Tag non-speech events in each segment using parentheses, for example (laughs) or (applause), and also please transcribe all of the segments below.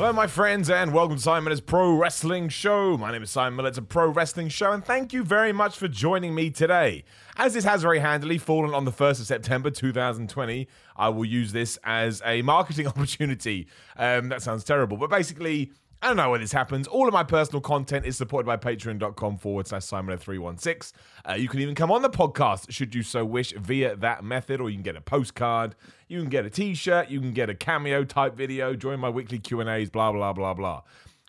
Hello, my friends, and welcome to Simon's Pro Wrestling Show. My name is Simon Miller. It's a pro wrestling show, and thank you very much for joining me today. As this has very handily fallen on the 1st of September 2020, I will use this as a marketing (laughs) opportunity. Um, that sounds terrible, but basically, I don't know when this happens. All of my personal content is supported by patreon.com forward slash Simon316. Uh, you can even come on the podcast should you so wish via that method, or you can get a postcard, you can get a t-shirt, you can get a cameo type video, join my weekly Q&As, blah, blah, blah, blah.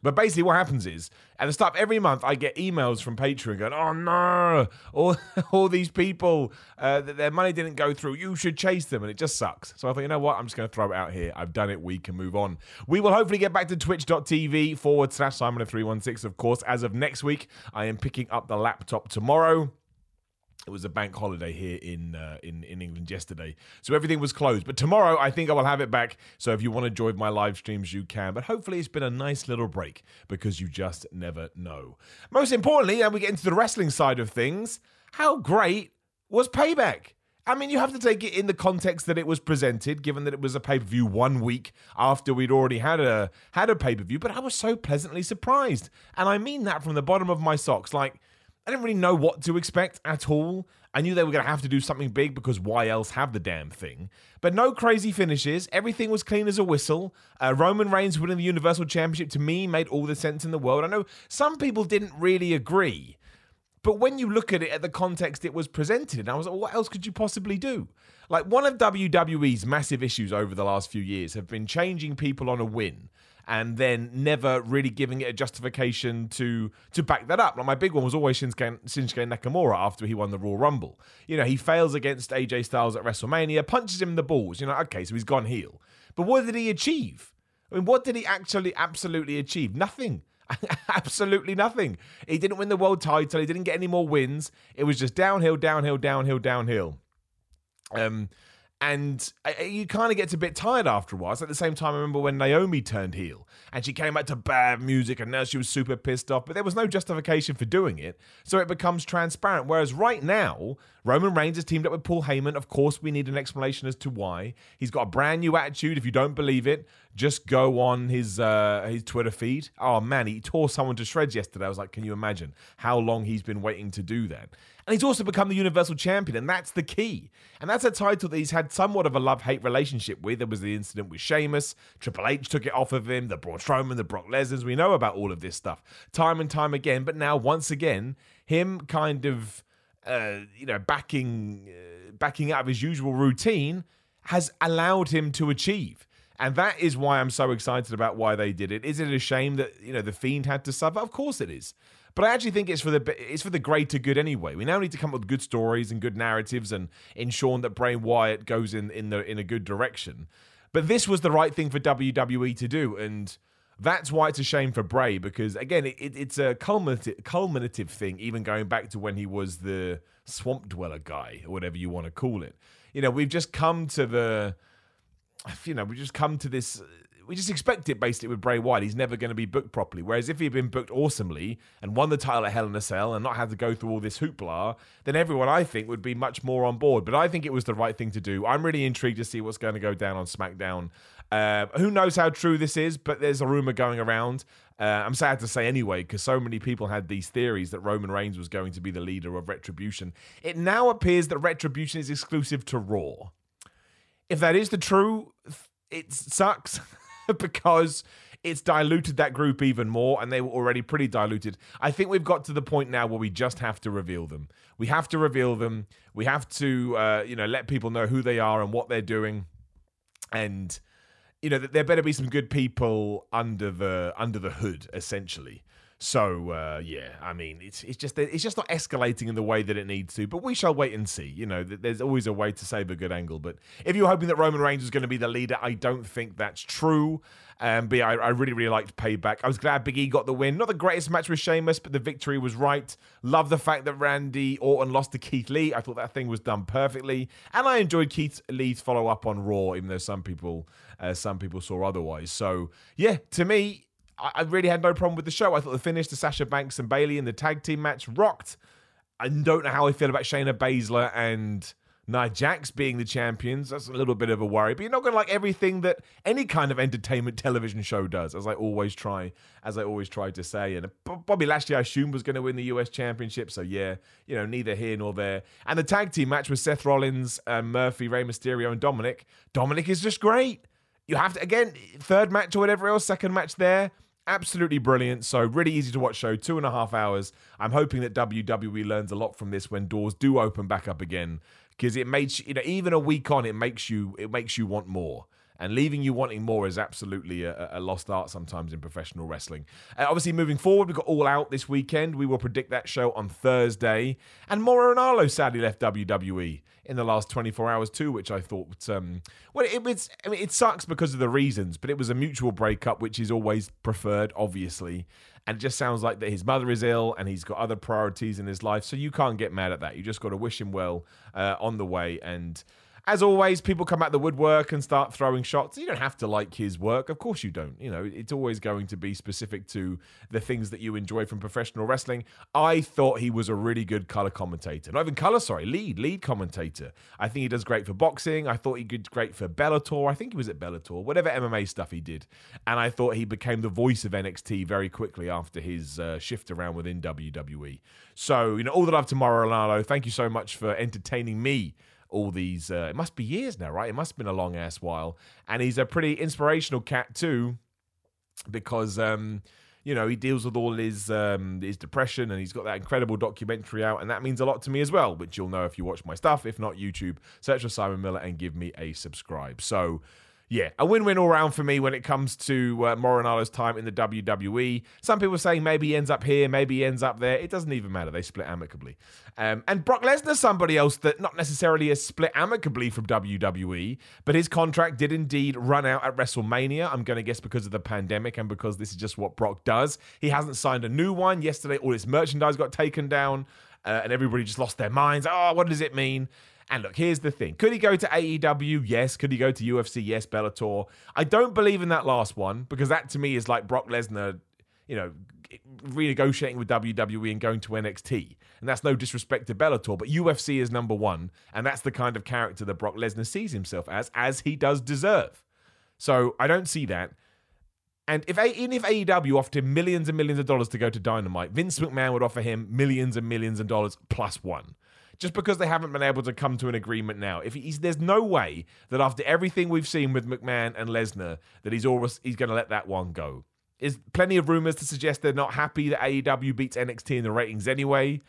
But basically, what happens is at the start of every month, I get emails from Patreon going, "Oh no, all (laughs) all these people uh, their money didn't go through. You should chase them," and it just sucks. So I thought, you know what? I'm just going to throw it out here. I've done it. We can move on. We will hopefully get back to Twitch.tv forward slash Simon three one six. Of course, as of next week, I am picking up the laptop tomorrow it was a bank holiday here in uh, in in England yesterday, so everything was closed. But tomorrow, I think I will have it back. So if you want to join my live streams, you can. But hopefully, it's been a nice little break because you just never know. Most importantly, and we get into the wrestling side of things, how great was Payback? I mean, you have to take it in the context that it was presented, given that it was a pay per view one week after we'd already had a had a pay per view. But I was so pleasantly surprised, and I mean that from the bottom of my socks. Like I didn't really know what to expect at all. I knew they were going to have to do something big because why else have the damn thing? But no crazy finishes. Everything was clean as a whistle. Uh, Roman Reigns winning the Universal Championship to me made all the sense in the world. I know some people didn't really agree. But when you look at it at the context it was presented in, I was like, what else could you possibly do? Like, one of WWE's massive issues over the last few years have been changing people on a win and then never really giving it a justification to to back that up. Like my big one was always Shinsuke, Shinsuke Nakamura after he won the Royal Rumble. You know, he fails against AJ Styles at WrestleMania, punches him in the balls. You know, okay, so he's gone heel. But what did he achieve? I mean, what did he actually absolutely achieve? Nothing. (laughs) absolutely nothing. He didn't win the world title. He didn't get any more wins. It was just downhill, downhill, downhill, downhill. Um, and you kind of gets a bit tired after a while. So at the same time, I remember when Naomi turned heel and she came back to bad music and now she was super pissed off, but there was no justification for doing it. So it becomes transparent. Whereas right now, Roman Reigns has teamed up with Paul Heyman. Of course, we need an explanation as to why. He's got a brand new attitude. If you don't believe it, just go on his uh, his Twitter feed. Oh man, he tore someone to shreds yesterday. I was like, can you imagine how long he's been waiting to do that? And he's also become the Universal Champion, and that's the key. And that's a title that he's had somewhat of a love hate relationship with. There was the incident with Sheamus, Triple H took it off of him, the Braun Strowman, the Brock Lesnar's. We know about all of this stuff time and time again. But now, once again, him kind of. Uh, you know, backing uh, backing out of his usual routine has allowed him to achieve. And that is why I'm so excited about why they did it. Is it a shame that, you know, the fiend had to suffer? Of course it is. But I actually think it's for the it's for the greater good anyway. We now need to come up with good stories and good narratives and ensure that Bray Wyatt goes in in the in a good direction. But this was the right thing for WWE to do, and that's why it's a shame for Bray because again, it, it's a culminative, culminative thing. Even going back to when he was the Swamp Dweller guy or whatever you want to call it. You know, we've just come to the (sighs) you know, we just come to this. We just expect it basically with Bray Wyatt. He's never going to be booked properly. Whereas if he'd been booked awesomely and won the title at Hell in a Cell and not had to go through all this hoopla, then everyone I think would be much more on board. But I think it was the right thing to do. I'm really intrigued to see what's going to go down on SmackDown. Uh, who knows how true this is? But there's a rumor going around. Uh, I'm sad to say anyway, because so many people had these theories that Roman Reigns was going to be the leader of Retribution. It now appears that Retribution is exclusive to Raw if that is the true, it sucks (laughs) because it's diluted that group even more, and they were already pretty diluted. I think we've got to the point now where we just have to reveal them. We have to reveal them. We have to, uh, you know, let people know who they are and what they're doing, and you know, there better be some good people under the under the hood, essentially. So uh, yeah, I mean, it's it's just it's just not escalating in the way that it needs to. But we shall wait and see. You know, there's always a way to save a good angle. But if you're hoping that Roman Reigns was going to be the leader, I don't think that's true. Um, but yeah, I, I, really, really liked Payback. I was glad Big E got the win. Not the greatest match with Sheamus, but the victory was right. Love the fact that Randy Orton lost to Keith Lee. I thought that thing was done perfectly, and I enjoyed Keith Lee's follow up on Raw, even though some people, uh, some people saw otherwise. So yeah, to me, I really had no problem with the show. I thought the finish to Sasha Banks and Bayley in the tag team match rocked. I don't know how I feel about Shayna Baszler and Nia Jax being the champions. That's a little bit of a worry, but you're not going to like everything that any kind of entertainment television show does, as I always try, as I always try to say. And Bobby Lashley, I assume, was going to win the US Championship. So yeah, you know, neither here nor there. And the tag team match with Seth Rollins, and Murphy, Rey Mysterio, and Dominik. Dominik is just great. You have to again, third match or whatever else, second match there absolutely brilliant. So really easy to watch show, two and a half hours. I'm hoping that WWE learns a lot from this when doors do open back up again, because it makes you know even a week on, it makes you it makes you want more. And leaving you wanting more is absolutely a, a lost art sometimes in professional wrestling. Uh, obviously, moving forward, we've got All Out this weekend. We will predict that show on Thursday. And Mauro Ranallo sadly left WWE in the last 24 hours too, which I thought, um, well, it was. I mean, it sucks because of the reasons, but it was a mutual breakup, which is always preferred, obviously. And it just sounds like that his mother is ill and he's got other priorities in his life, so you can't get mad at that. You just got to wish him well uh, on the way and as always, people come out the woodwork and start throwing shots. You don't have to like his work. Of course you don't. You know, it's always going to be specific to the things that you enjoy from professional wrestling. I thought he was a really good color commentator. Not even color, sorry, lead, lead commentator. I think he does great for boxing. I thought he did great for Bellator. I think he was at Bellator, whatever MMA stuff he did. And I thought he became the voice of NXT very quickly after his uh, shift around within WWE. So, you know, all the love to Mauro Ranallo. Thank you so much for entertaining me all these. Uh, it must be years now, right? It must have been a long ass while. And he's a pretty inspirational cat too, because um, you know he deals with all his um, his depression, and he's got that incredible documentary out, and that means a lot to me as well. Which you'll know if you watch my stuff. If not, YouTube, search for Simon Miller and give me a subscribe. So yeah, a win-win all round for me when it comes to uh, time in the WWE. Some people are saying maybe he ends up here, maybe he ends up there. It doesn't even matter. They split amicably. Um, and Brock Lesnar, somebody else that not necessarily has split amicably from WWE, but his contract did indeed run out at WrestleMania. I'm going to guess because of the pandemic and because this is just what Brock does. He hasn't signed a new one. Yesterday, all his merchandise got taken down. Uh, and everybody just lost their minds. Oh, what does it mean? And look, here's the thing. Could he go to AEW? Yes. Could he go to UFC? Yes. Bellator. I don't believe in that last one because that to me is like Brock Lesnar, you know, renegotiating with WWE and going to NXT. And that's no disrespect to Bellator, but UFC is number one. And that's the kind of character that Brock Lesnar sees himself as, as he does deserve. So I don't see that. And if even if AEW offered him millions and millions of dollars to go to Dynamite, Vince McMahon would offer him millions and millions of dollars plus one just because they haven't been able to come to an agreement now. If he's, there's no way that after everything we've seen with McMahon and Lesnar, that he's always he's going to let that one go. Is plenty of rumors to suggest they're not happy that AEW beats NXT in the ratings anyway.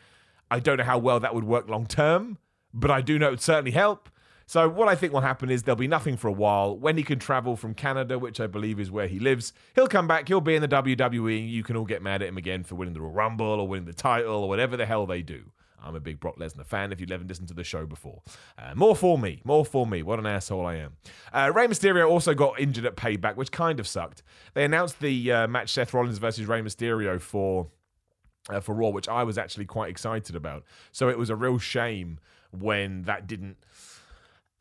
I don't know how well that would work long term, but I do know it would certainly help. So what I think will happen is there'll be nothing for a while. When he can travel from Canada, which I believe is where he lives, he'll come back. He'll be in the WWE. You can all get mad at him again for winning the Royal Rumble or winning the title or whatever the hell they do. I'm a big Brock Lesnar fan. If you haven't listened to the show before, uh, more for me, more for me. What an asshole I am. Uh, Rey Mysterio also got injured at Payback, which kind of sucked. They announced the uh, match Seth Rollins versus Rey Mysterio for uh, for Raw, which I was actually quite excited about. So it was a real shame when that didn't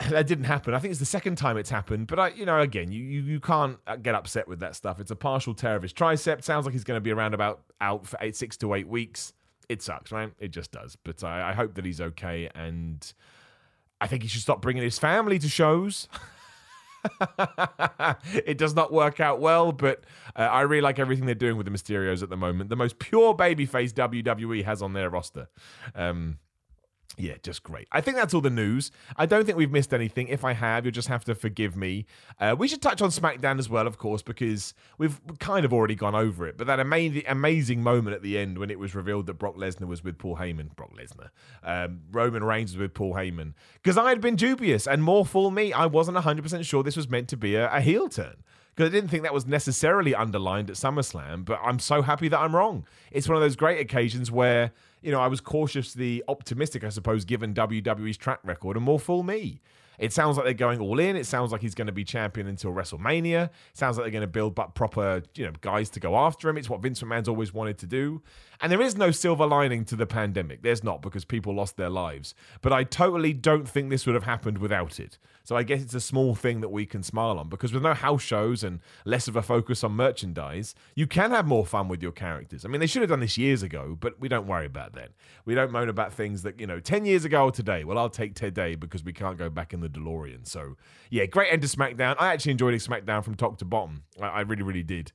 (laughs) that didn't happen. I think it's the second time it's happened, but I, you know, again, you you, you can't uh, get upset with that stuff. It's a partial tear of his tricep. Sounds like he's going to be around about out for eight, six to eight weeks it sucks, right? It just does. But I, I hope that he's okay, and I think he should stop bringing his family to shows. (laughs) it does not work out well, but uh, I really like everything they're doing with the Mysterios at the moment. The most pure babyface WWE has on their roster. Um, yeah, just great. I think that's all the news. I don't think we've missed anything. If I have, you'll just have to forgive me. Uh, we should touch on SmackDown as well, of course, because we've kind of already gone over it. But that amazing, amazing moment at the end when it was revealed that Brock Lesnar was with Paul Heyman, Brock Lesnar, um, Roman Reigns was with Paul Heyman, because I had been dubious, and more fool me, I wasn't 100% sure this was meant to be a, a heel turn because I didn't think that was necessarily underlined at SummerSlam, but I'm so happy that I'm wrong. It's one of those great occasions where, you know, I was cautiously optimistic, I suppose, given WWE's track record, and more fool me. It sounds like they're going all in. It sounds like he's going to be champion until WrestleMania. It sounds like they're going to build but proper, you know, guys to go after him. It's what Vince McMahon's always wanted to do. And there is no silver lining to the pandemic. There's not because people lost their lives. But I totally don't think this would have happened without it. So I guess it's a small thing that we can smile on because with no house shows and less of a focus on merchandise, you can have more fun with your characters. I mean, they should have done this years ago, but we don't worry about that. We don't moan about things that, you know, 10 years ago or today. Well, I'll take today because we can't go back in the DeLorean. So, yeah, great end to SmackDown. I actually enjoyed SmackDown from top to bottom. I, I really, really did.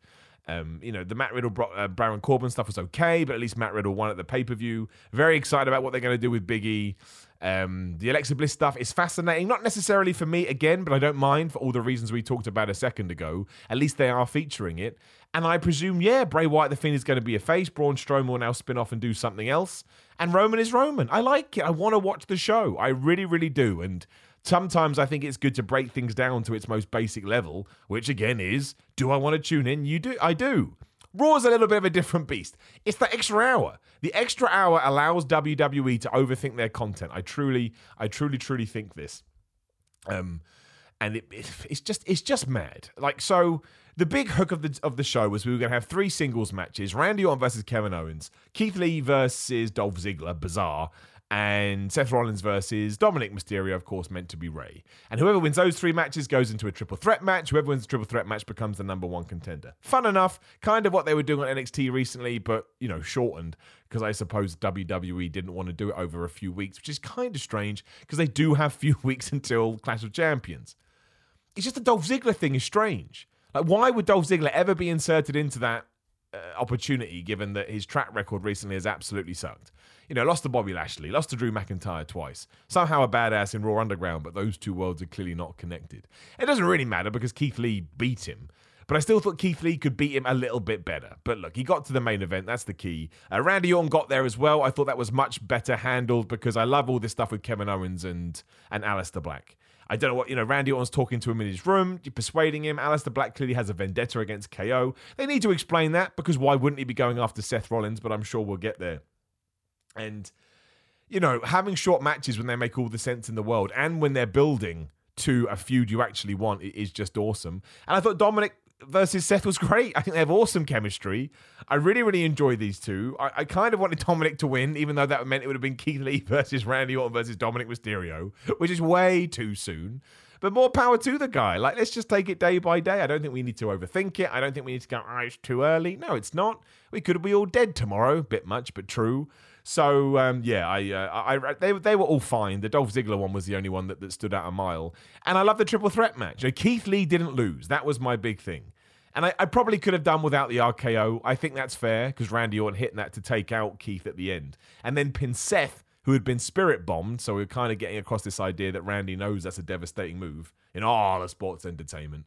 Um, you know, the Matt Riddle, uh, Baron Corbin stuff was okay, but at least Matt Riddle won at the pay per view. Very excited about what they're going to do with Big E. Um, the Alexa Bliss stuff is fascinating, not necessarily for me again, but I don't mind for all the reasons we talked about a second ago. At least they are featuring it. And I presume, yeah, Bray Wyatt, the Fiend, is going to be a face. Braun Strowman will now spin off and do something else. And Roman is Roman. I like it. I want to watch the show. I really, really do. And sometimes I think it's good to break things down to its most basic level, which again is, do I want to tune in? You do. I do. Raw's a little bit of a different beast. It's the extra hour. The extra hour allows WWE to overthink their content. I truly, I truly, truly think this. Um, and it, it, it's just, it's just mad. Like so, the big hook of the of the show was we were going to have three singles matches: Randy Orton versus Kevin Owens, Keith Lee versus Dolph Ziggler, bizarre, and Seth Rollins versus Dominik Mysterio, of course, meant to be Rey. And whoever wins those three matches goes into a triple threat match. Whoever wins the triple threat match becomes the number one contender. Fun enough, kind of what they were doing on NXT recently, but you know, shortened because I suppose WWE didn't want to do it over a few weeks, which is kind of strange because they do have few (laughs) weeks until Clash of Champions. It's just the Dolph Ziggler thing is strange. Like, why would Dolph Ziggler ever be inserted into that uh, opportunity given that his track record recently has absolutely sucked? You know, lost to Bobby Lashley, lost to Drew McIntyre twice. Somehow a badass in Raw Underground, but those two worlds are clearly not connected. It doesn't really matter because Keith Lee beat him. But I still thought Keith Lee could beat him a little bit better. But look, he got to the main event. That's the key. Uh, Randy Orton got there as well. I thought that was much better handled because I love all this stuff with Kevin Owens and and Aleister Black. I don't know what, you know, Randy Orton's talking to him in his room, persuading him. Aleister Black clearly has a vendetta against KO. They need to explain that because why wouldn't he be going after Seth Rollins? But I'm sure we'll get there. And, you know, having short matches when they make all the sense in the world and when they're building to a feud you actually want is just awesome. And I thought Dominik versus Seth was great. I think they have awesome chemistry. I really, really enjoyed these two. I, I, kind of wanted Dominik to win, even though that meant it would have been (laughs) Keith Lee versus Randy Orton versus Dominik Mysterio, which is way too soon. But more power to the guy. Like, let's just take it day by day. I don't think we need to overthink it. I don't think we need to go, oh, it's too early. No, it's not. We could be all dead tomorrow. Bit much, but true. So um, yeah, I, uh, I, they they were all fine. The Dolph Ziggler one was the only one that, that stood out a mile, and I love the triple threat match. You know, Keith Lee didn't lose. That was my big thing. And I, I, probably could have done without the RKO. I think that's fair because Randy Orton hitting that to take out Keith at the end. And then pin Seth, who had been spirit bombed. So we are kind of getting across this idea that Randy knows that's a devastating move in all of sports entertainment.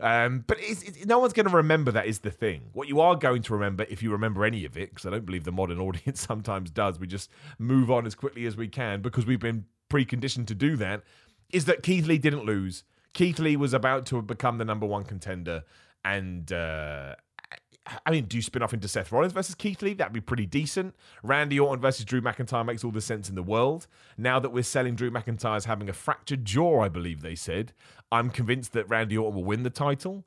Um, but it's, it's, no one's going to remember that is the thing. What you are going to remember, if you remember any of it, because I don't believe the modern (laughs) audience sometimes does, we just move on as quickly as we can because we've been preconditioned to do that, is that Keith Lee didn't lose. Keith Lee was about to become the number one contender, and uh, I mean, do spin off into Seth Rollins versus Keith Lee? That'd be pretty decent. Randy Orton versus Drew McIntyre makes all the sense in the world. Now that we're selling Drew McIntyre as having a fractured jaw, I believe they said, I'm convinced that Randy Orton will win the title.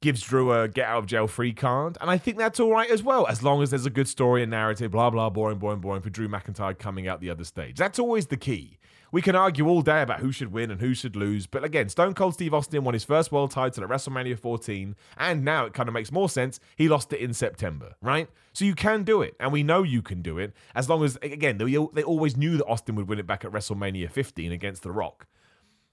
Gives Drew a get out of jail free card. And I think that's all right as well, as long as there's a good story and narrative, blah, blah, boring, boring, boring for Drew McIntyre coming out the other stage. That's always the key. We can argue all day about who should win and who should lose, but again, Stone Cold Steve Austin won his first world title at WrestleMania 14, and now it kind of makes more sense. He lost it in September, right? So you can do it, and we know you can do it as long as, again, they, they always knew that Austin would win it back at WrestleMania 15 against The Rock.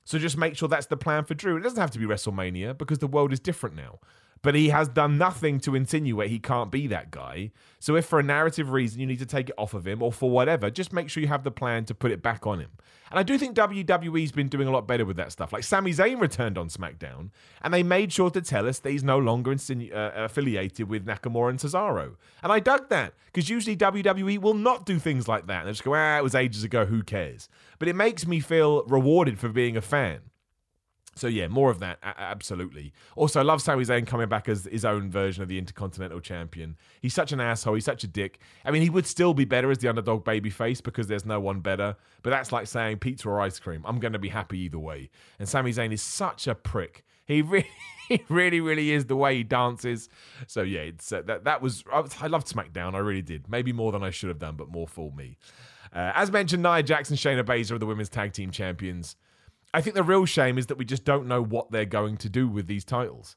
So just make sure that's the plan for Drew. It doesn't have to be WrestleMania because the world is different now but he has done nothing to insinuate he can't be that guy. So if for a narrative reason you need to take it off of him or for whatever, just make sure you have the plan to put it back on him. And I do think WWE's been doing a lot better with that stuff. Like Sami Zayn returned on SmackDown, and they made sure to tell us that he's no longer insinu- uh, affiliated with Nakamura and Cesaro. And I dug that because usually WWE will not do things like that. They just go, ah, it was ages ago, who cares? But it makes me feel rewarded for being a fan. So yeah, more of that, absolutely. Also, I love Sami Zayn coming back as his own version of the Intercontinental Champion. He's such an asshole. He's such a dick. I mean, he would still be better as the underdog babyface because there's no one better. But that's like saying pizza or ice cream. I'm going to be happy either way. And Sami Zayn is such a prick. He (laughs) really, really, really is the way he dances. So yeah, it's uh, that. That was I, I loved SmackDown. I really did. Maybe more than I should have done, but more for me. Uh, as mentioned, Nia Jax, Shayna Baszler are the women's tag team champions. I think the real shame is that we just don't know what they're going to do with these titles.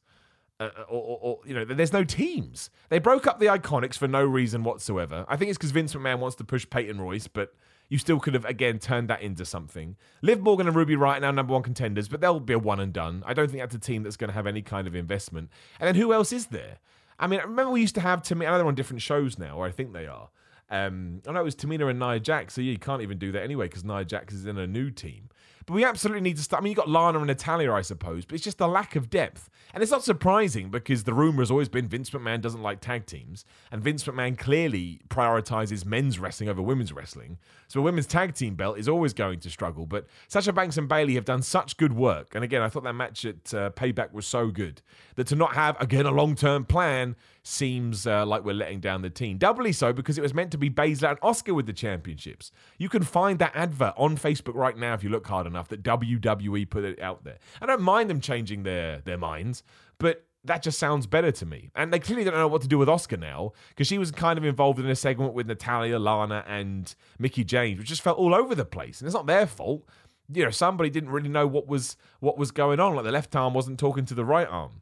Uh, or, or, or, you know, there's no teams. They broke up the Iconics for no reason whatsoever. I think it's because Vince McMahon wants to push Peyton Royce, but you still could have again turned that into something. Liv Morgan and Ruby Riott now number one contenders, but they'll be a one and done. I don't think that's a team that's going to have any kind of investment. And then who else is there? I mean, I remember we used to have Tamina. I know they're on different shows now, or I think they are. Um, I know it was Tamina and Nia Jax, so yeah, you can't even do that anyway because Nia Jax is in a new team. But we absolutely need to start. I mean, you got Lana and Natalya, I suppose, but it's just the lack of depth. And it's not surprising because the rumor has always been Vince McMahon doesn't like tag teams, and Vince McMahon clearly prioritizes men's wrestling over women's wrestling. So a women's tag team belt is always going to struggle. But Sasha Banks and Bayley have done such good work. And again, I thought that match at uh, Payback was so good that to not have, again, a long term plan seems uh, like we're letting down the team. Doubly so because it was meant to be Baszler and Asuka with the championships. You can find that advert on Facebook right now if you look hard enough that WWE put it out there. I don't mind them changing their their minds, but that just sounds better to me. And they clearly don't know what to do with Asuka now because she was kind of involved in a segment with Natalya, Lana, and Mickie James, which just felt all over the place. And it's not their fault. You know, somebody didn't really know what was what was going on. Like the left arm wasn't talking to the right arm.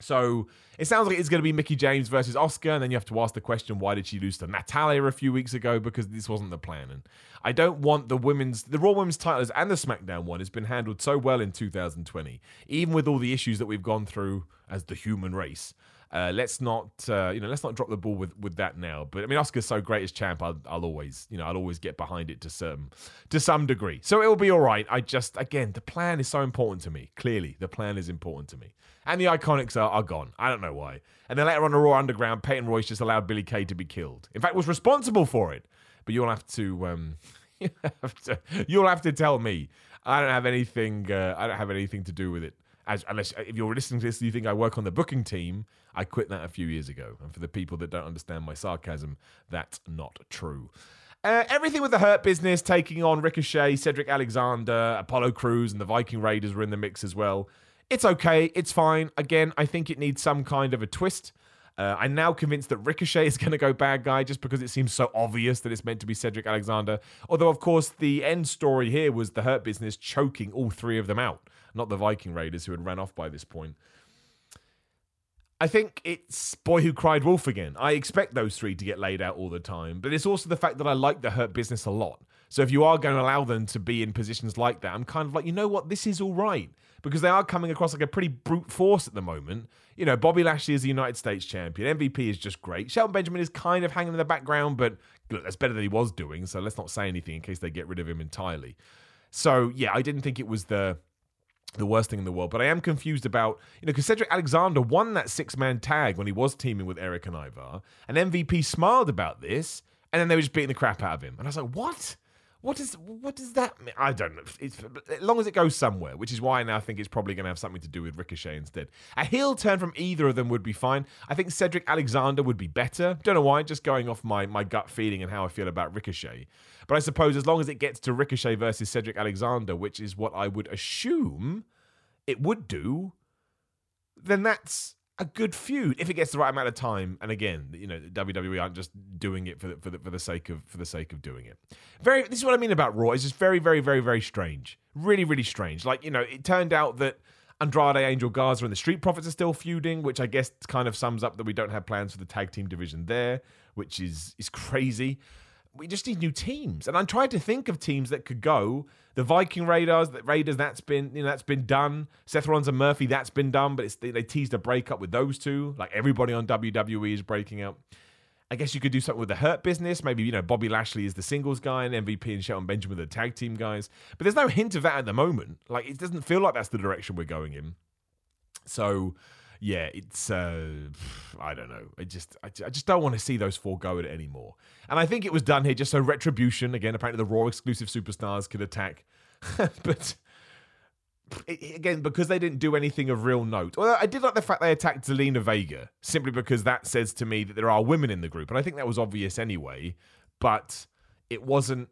So it sounds like it's going to be Mickie James versus Asuka, and then you have to ask the question: Why did she lose to Natalya a few weeks ago? Because this wasn't the plan. And I don't want the women's, the Raw Women's titles and the SmackDown one has been handled so well in 2020, even with all the issues that we've gone through as the human race. Uh, let's not, uh, you know, let's not drop the ball with, with that now. But I mean, Asuka's so great as champ. I'll, I'll always, you know, I'll always get behind it to some, to some degree. So it'll be all right. I just, again, the plan is so important to me. Clearly, the plan is important to me. And the Iconics are, are gone. I don't know why. And then later on the Raw Underground, Peyton Royce just allowed Billy Kay to be killed. In fact, was responsible for it. But you'll have to, um, (laughs) you'll have to tell me. I don't have anything. Uh, I don't have anything to do with it as unless if you're listening to this, you think I work on the booking team. I quit that a few years ago. And for the people that don't understand my sarcasm, that's not true. Uh, everything with the Hurt Business taking on Ricochet, Cedric Alexander, Apollo Crews, and the Viking Raiders were in the mix as well. It's okay. It's fine. Again, I think it needs some kind of a twist. Uh, I'm now convinced that Ricochet is going to go bad guy just because it seems so obvious that it's meant to be Cedric Alexander. Although, of course, the end story here was the Hurt Business choking all three of them out, not the Viking Raiders who had ran off by this point. I think it's Boy Who Cried Wolf again. I expect those three to get laid out all the time, but it's also the fact that I like the Hurt Business a lot. So if you are going to allow them to be in positions like that, I'm kind of like, you know what, this is all right because they are coming across like a pretty brute force at the moment. You know, Bobby Lashley is the United States champion. MVP is just great. Shelton Benjamin is kind of hanging in the background, but look, that's better than he was doing. So let's not say anything in case they get rid of him entirely. So yeah, I didn't think it was the the worst thing in the world. But I am confused about, you know, because Cedric Alexander won that six man tag when he was teaming with Erik and Ivar, and MVP smiled about this, and then they were just beating the crap out of him. And I was like, what? What does what does that mean? I don't know. It's, as long as it goes somewhere, which is why I now think it's probably going to have something to do with Ricochet instead. A heel turn from either of them would be fine. I think Cedric Alexander would be better. Don't know why. Just going off my my gut feeling and how I feel about Ricochet. But I suppose as long as it gets to Ricochet versus Cedric Alexander, which is what I would assume it would do, then that's a good feud if it gets the right amount of time. And again, you know, WWE aren't just doing it for the, for the, for the sake of for the sake of doing it. Very. This is what I mean about Raw. It's just very, very, very, very strange. Really, really strange. Like you know, it turned out that. Andrade, Angel Garza, and the Street Profits are still feuding, which I guess kind of sums up that we don't have plans for the tag team division there, which is is crazy we just need new teams. And I'm trying to think of teams that could go. The Viking Raiders, the Raiders, that's been you know that's been done. Seth Rollins and Murphy, that's been done. But they, they teased a breakup with those two. Like everybody on WWE is breaking up. I guess you could do something with the Hurt business. Maybe you know Bobby Lashley is the singles guy and MVP and Shelton Benjamin are the tag team guys. But there's no hint of that at the moment. Like it doesn't feel like that's the direction we're going in. So yeah, it's uh, (sighs) I don't know. I just I, just don't want to see those four go at it anymore. And I think it was done here just so retribution again. Apparently, the Raw exclusive superstars could attack, (laughs) but again because they didn't do anything of real note. Well, I did like the fact they attacked Zelina Vega simply because that says to me that there are women in the group, and I think that was obvious anyway. But it wasn't.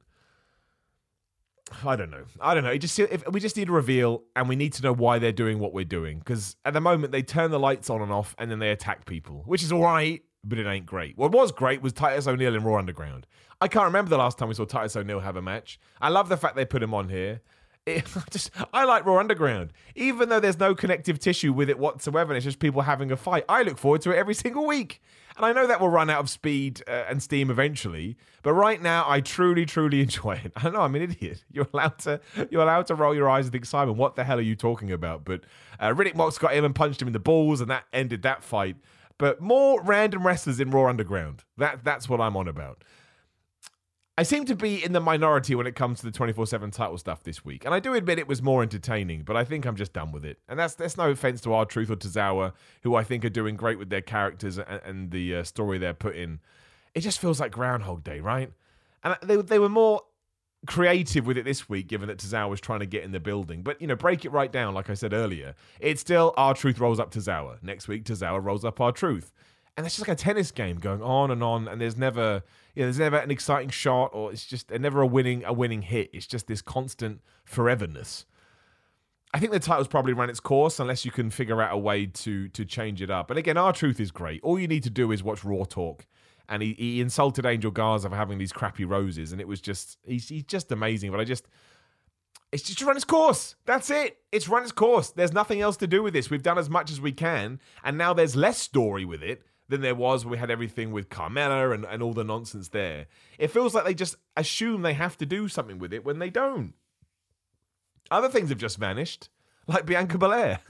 I don't know. I don't know. It just if we just need a reveal, and we need to know why they're doing what we're doing. Because at the moment they turn the lights on and off, and then they attack people, which is all right, but it ain't great. What was great was Titus O'Neil in Raw Underground. I can't remember the last time we saw Titus O'Neil have a match. I love the fact they put him on here. It, (laughs) just I like Raw Underground, even though there's no connective tissue with it whatsoever. And it's just people having a fight. I look forward to it every (laughs) single week, and I know that will run out of speed uh, and steam eventually. But right now, I truly, truly (laughs) enjoy it. I don't know I'm an idiot. You're allowed to you're allowed to roll your eyes think, Simon, what the hell are you talking about? But uh, Riddick Moss got him and punched him in the balls, and that ended that fight. But more random wrestlers in Raw Underground. That that's what I'm on about. I seem to be in the minority when it comes to the 24 7 title stuff this week. And I do admit it was more entertaining, but I think I'm just done with it. And that's that's no offense to R-Truth or Tozawa, who I think are doing great with their characters and, and the uh, story they're putting. It just feels like Groundhog Day, right? And they, they were more creative with it this week, given that Tozawa was trying to get in the building. But, you know, break it right down, like I said earlier. It's still R-Truth rolls up Tozawa. Next week, Tozawa rolls up R-Truth and it's just like a tennis game going on and on, and there's never, you know, there's never an exciting shot, or it's just never a winning a winning hit. It's just this constant foreverness. I think the title's probably run its course unless you can figure out a way to to change it up. And again, R-Truth is great. All you need to do is watch Raw Talk. And he, he insulted Angel Garza for having these crappy roses, and it was just he's he's just amazing. But I just it's just run its course. That's it. It's run its course. There's nothing else to do with this. We've done as much as we can, and now there's less story with it than there was when we had everything with Carmella and, and all the nonsense there. It feels like they just assume they have to do something with it when they don't. Other things have just vanished, like Bianca Belair.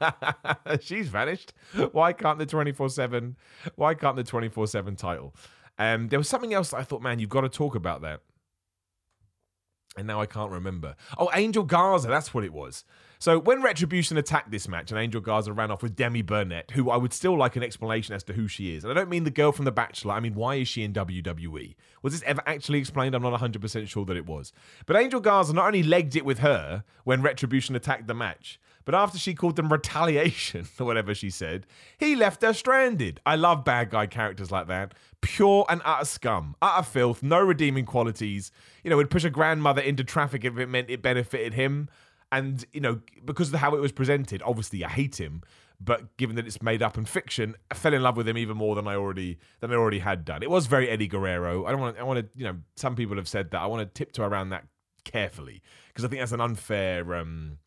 (laughs) She's vanished. Why can't the 24 7? Why can't the 24 7 title? Um, there was something else I thought, man, you've got to talk about that. And now I can't remember. Oh, Angel Garza, that's what it was. So when Retribution attacked this match and Angel Garza ran off with Demi Burnett, who I would still like an explanation as to who she is. And I don't mean the girl from The Bachelor. I mean, why is she in WWE? Was this ever actually explained? I'm not 100% sure that it was. But Angel Garza not only legged it with her when Retribution attacked the match, but after she called them retaliation, (laughs) or whatever she said, he left her stranded. I love bad guy characters like that. Pure and utter scum, utter filth, no redeeming qualities. You know, would push a grandmother into traffic if it meant it benefited him. And, you know, because of how it was presented, obviously I hate him. But given that it's made up and fiction, I fell in love with him even more than I already than I already had done. It was very Eddie Guerrero. I don't want. I want to. You know, some people have said that. I want to tiptoe around that carefully because I think that's an unfair. Um,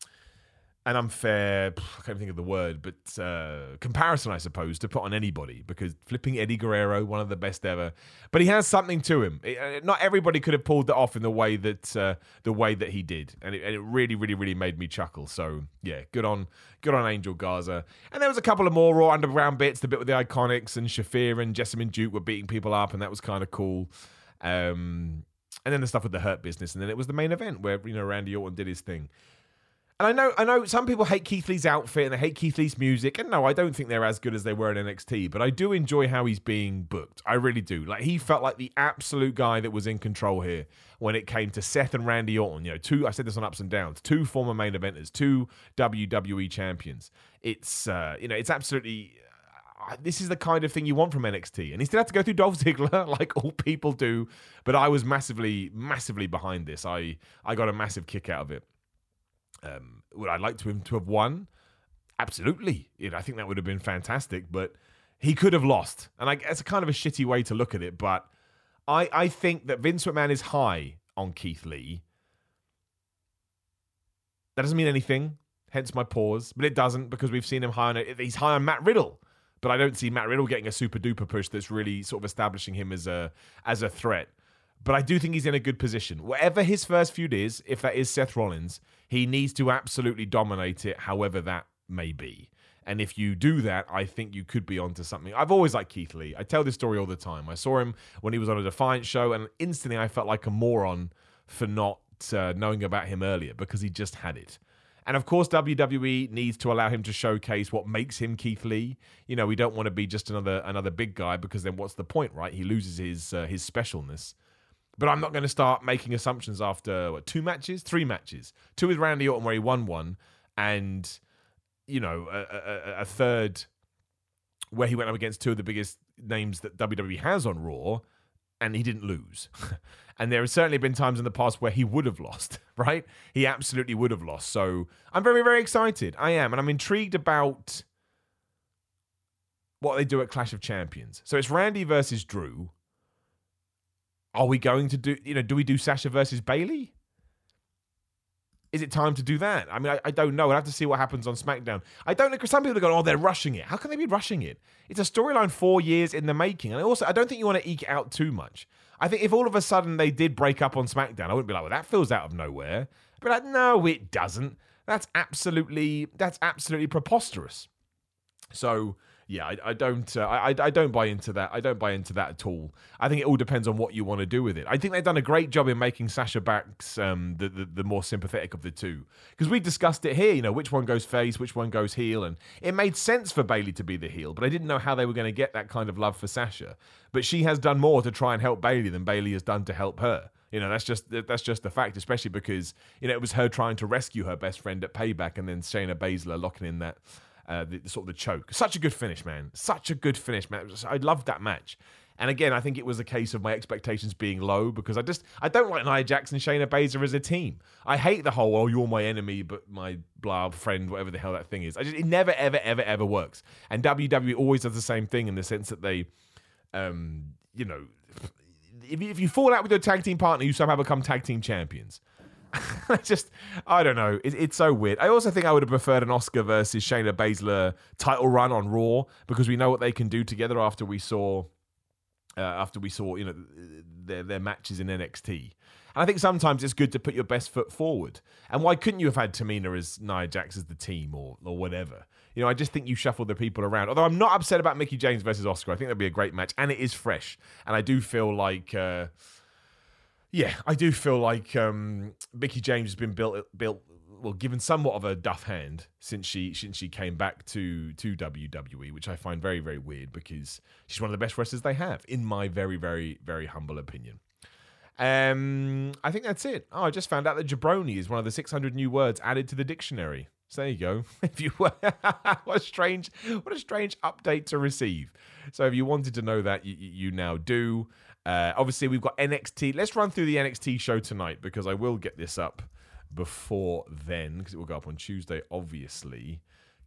an unfair, I can't think of the word, but uh, comparison, I suppose, to put on anybody because flipping Eddie Guerrero, one of the best ever, but he has something to him. It, uh, not everybody could have pulled that off in the way that uh, the way that he did, and it, and it, really, really, really made me chuckle. So yeah, good on, good on Angel Garza. And there was a couple of more Raw Underground bits, the bit with the Iconics and Shafir and Jessamyn Duke were beating people up, and that was kind of cool. Um, and then the stuff with the Hurt Business, and then it was the main event where you know Randy Orton did his thing. And I know, I know, some people hate Keith Lee's outfit and they hate Keith Lee's music. And no, I don't think they're as good as they were in NXT. But I do enjoy how he's being booked. I really do. Like he felt like the absolute guy that was in control here when it came to Seth and Randy Orton. You know, two. I said this on ups and downs. Two former main eventers, two WWE champions. It's, uh, you know, it's absolutely uh, this is the kind of thing you want from NXT. And he still had to go through Dolph Ziggler, (laughs) like all people do. But I was massively, massively behind this. I, I got a massive kick out of it. Um, would I like to him to have won? Absolutely. You know, I think that would have been fantastic, but he could have lost. And I, it's a kind of a shitty way to look at it, but I, I think that Vince McMahon is high on Keith Lee. That doesn't mean anything, hence my pause, but it doesn't because we've seen him high on it. He's high on Matt Riddle, but I don't see Matt Riddle getting a super duper push that's really sort of establishing him as a as a threat. But I do think he's in a good position. Whatever his first feud is, if that is Seth Rollins, he needs to absolutely dominate it, however that may be. And if you do that, I think you could be onto something. I've always liked Keith Lee. I tell this story all the time. I saw him when he was on a Defiant show, and instantly I felt like a moron for not uh, knowing about him earlier because he just had it. And of course, WWE needs to allow him to showcase what makes him Keith Lee. You know, we don't want to be just another another big guy because then what's the point, right? He loses his uh, his specialness. But I'm not going to start making assumptions after what, two matches, three matches, two with Randy Orton where he won one, and you know a, a, a third where he went up against two of the biggest names that WWE has on Raw, and he didn't lose. (laughs) and there have certainly been times in the past where he would have lost, (laughs) right? He absolutely would have lost. So I'm very, very excited. I am. And I'm intrigued about what they do at Clash of Champions. So it's Randy versus Drew. Are we going to do, you know, do we do Sasha versus Bayley? Is it time to do that? I mean, I, I don't know. I'll have to see what happens on SmackDown. I don't know because some people are going, oh, they're rushing it. How can they be rushing it? It's a storyline four years in the making. And also, I don't think you want to eke out too much. I think if all of a sudden they did break up on SmackDown, I wouldn't be like, well, that feels out of nowhere. But like, no, it doesn't. That's absolutely, that's absolutely preposterous. So yeah, I, I don't, uh, I, I don't buy into that. I don't buy into that at all. I think it all depends on what you want to do with it. I think they've done a great job in making Sasha Banks um, the, the, the more sympathetic of the two because we discussed it here. You know, which one goes face, which one goes heel, and it made sense for Bayley to be the heel, but I didn't know how they were going to get that kind of love for Sasha. But she has done more to try and help Bayley than Bayley has done to help her. You know, that's just that's just the fact, especially because you know it was her trying to rescue her best friend at Payback, and then Shayna Baszler locking in that uh, the, sort of the choke. Such a good finish, man. Such a good finish, man. I loved that match. And again, I think it was a case of my expectations being low because I just I don't like Nia Jax, Shayna Baszler as a team. I hate the whole "oh you're my enemy, but my blah friend," whatever the hell that thing is. I just it never ever ever ever works. And WWE always does the same thing in the sense that they, um, you know, if if you fall out with your tag team partner, you somehow become tag team champions. (laughs) just, I don't know. It, it's so weird. I also think I would have preferred an Asuka versus Shayna Baszler title run on Raw because we know what they can do together after we saw, uh, after we saw, you know, their their matches in NXT. And I think sometimes it's good to put your best foot forward. And why couldn't you have had Tamina as Nia Jax as the team or or whatever? You know, I just think you shuffle the people around. Although I'm not upset about Mickie James versus Asuka. I think that'd be a great match, and it is fresh. And I do feel like. Uh, yeah, I do feel like um, Mickie James has been built built well, given somewhat of a duff hand since she since she came back to to WWE, which I find very very weird because she's one of the best wrestlers they have, in my very very very humble opinion. Um, I think that's it. Oh, I just found out that jabroni is one of the 600 new words added to the dictionary. So there you go. (laughs) If you (laughs) what a strange what a strange update to receive. So if you wanted to know that, you, you now do. Uh, obviously, we've got NXT. Let's run through the NXT show tonight because I will get this up before then because it will go up on Tuesday, obviously.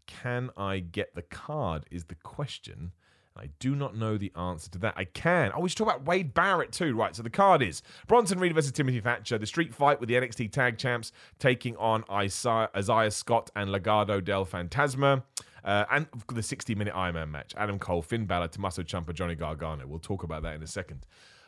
Can I get the card? Is the question. I do not know the answer to that. I can. Oh, we should talk about Wade Barrett too. Right, so the card is Bronson Reed versus Timothy Thatcher, the street fight with the NXT Tag Champs taking on Isaiah, Scott and Legado del Fantasma. Uh, and the 60 minute Ironman match Adam Cole, Finn Balor, Tommaso Ciampa, Johnny Gargano. We'll talk about that in a second.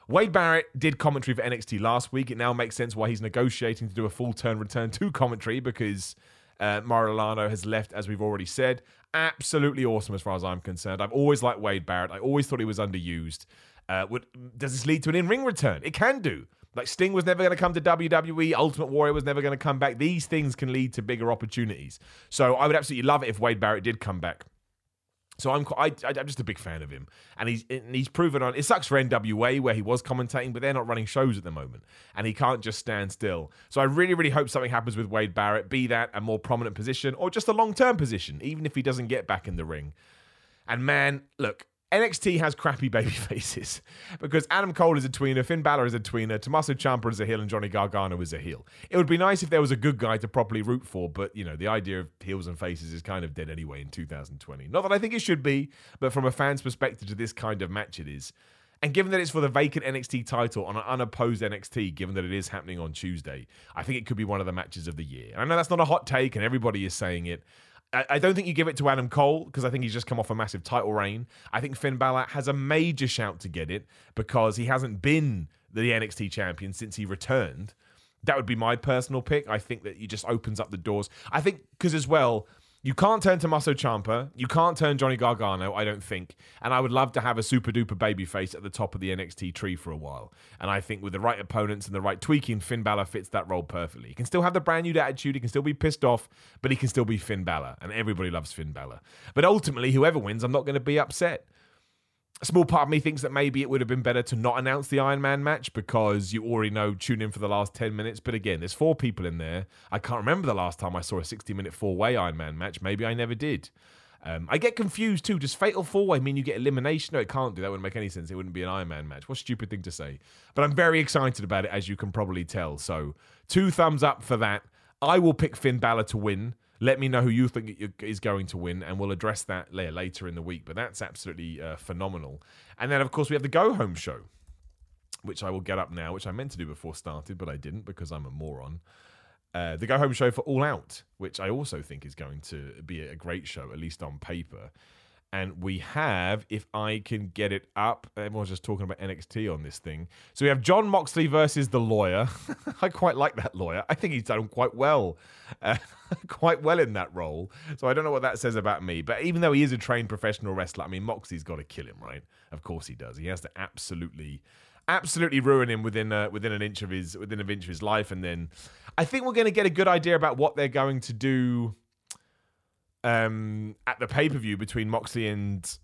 Wade Barrett did commentary for NXT last week. It now makes sense why he's negotiating to do a full turn return to commentary because uh, Mauro Ranallo has left, as we've already said. Absolutely awesome as far as I'm concerned. I've always liked Wade Barrett. I always thought he was underused. Uh, would, does this lead to an in ring return? It can do. Like Sting was never going to come to WWE, Ultimate Warrior was never going to come back. These things can lead to bigger opportunities. So I would absolutely love it if Wade Barrett did come back. So I'm I, am just a big fan of him, and he's and he's proven on. It sucks for NWA where he was commentating, but they're not running shows at the moment, and he can't just stand still. So I really, really hope something happens with Wade Barrett, be that a more prominent position or just a long term position, even if he doesn't get back in the ring. And man, look, NXT has crappy baby (laughs) faces because Adam Cole is a tweener, Finn Balor is a tweener, Tommaso Ciampa is a heel, and Johnny Gargano is a heel. It would be nice if there was a good guy to properly root for, but you know the idea of heels and faces is kind of dead anyway in 2020. Not that I think it should be, but from a fan's perspective to this kind of match, it is. And given that it's for the vacant NXT title on an unopposed NXT, given that it is happening on Tuesday, I think it could be one of the matches of the year. I know that's not a hot take, and everybody is saying it. I don't think you give it to Adam Cole because I think he's just come off a massive title reign. I think Finn Balor has a major shout to get it because he hasn't been the NXT champion since he returned. That would be my personal pick. I think that he just opens up the doors. I think because as well, you can't turn Tommaso Ciampa. You can't turn Johnny Gargano, I don't think. And I would love to have a super duper babyface at the top of the NXT tree for a while. And I think with the right opponents and the right tweaking, Finn Balor fits that role perfectly. He can still have the brand new attitude. He can still be pissed off, but he can still be Finn Balor. And everybody loves Finn Balor. But ultimately, whoever wins, I'm not going to be upset. A small part of me thinks that maybe it would have been better to not announce the Iron Man match because you already know tune in for the last 10 minutes. But again, there's four people in there. I can't remember the last time I saw a 60 minute four way Iron Man match. Maybe I never did. Um, I get confused too. Does Fatal Four Way mean you get elimination? No, it can't do. That wouldn't make any sense. It wouldn't be an Iron Man match. What a stupid thing to say. But I'm very excited about it, as you can probably tell. So, two thumbs up for that. I will pick Finn Balor to win. Let me know who you think is going to win, and we'll address that later in the week. But that's absolutely uh, phenomenal. And then, of course, we have the Go Home show, which I will get up now, which I meant to do before started, but I didn't because I'm a moron. Uh, the Go Home show for All Out, which I also think is going to be a great show, at least on paper. And we have, if I can get it up, everyone's just talking about NXT on this thing. So we have Jon Moxley versus the lawyer. (laughs) I quite like that lawyer. I think he's done quite well, uh, (laughs) quite well in that role. So I don't know what that says about me. But even though he is a trained professional wrestler, I mean, Moxley's got to kill him, right? Of course he does. He has to absolutely absolutely ruin him within uh, within an inch of his within an inch of his life, and then I think we're going to get a good idea about what they're going to do um, at the pay per view between Moxley and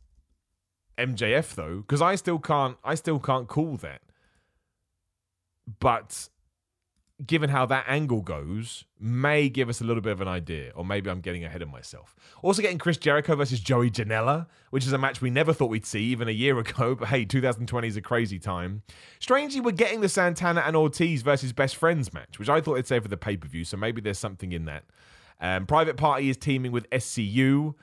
MJF, though, because I still can't I still can't call that, but given how that angle goes, may give us a little bit of an idea, or maybe I'm getting ahead of myself. Also, getting Chris Jericho versus Joey Janela, which is a match we never thought we'd see even a year ago, (laughs) but hey, 2020 is a crazy time. Strangely, we're getting the Santana and Ortiz versus Best Friends match, which I thought they'd say for the pay per view, so maybe there's something in that. Um, Private Party is teaming with SCU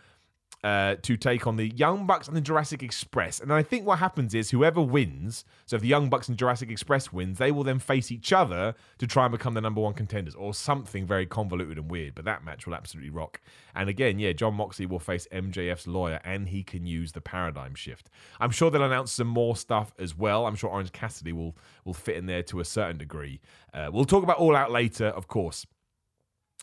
uh, to take on the Young Bucks and the Jurassic Express. And I think what happens is whoever wins, so if the Young Bucks and Jurassic Express wins, they will then face each other to try and become the number one contenders, or something very convoluted and weird. But that match will absolutely rock. And again, yeah, Jon Moxley will face MJF's lawyer, and he can use the paradigm shift. I'm sure they'll announce some more stuff as well. I'm sure Orange Cassidy will will fit in there to a certain degree. Uh, we'll talk about All Out later, of course.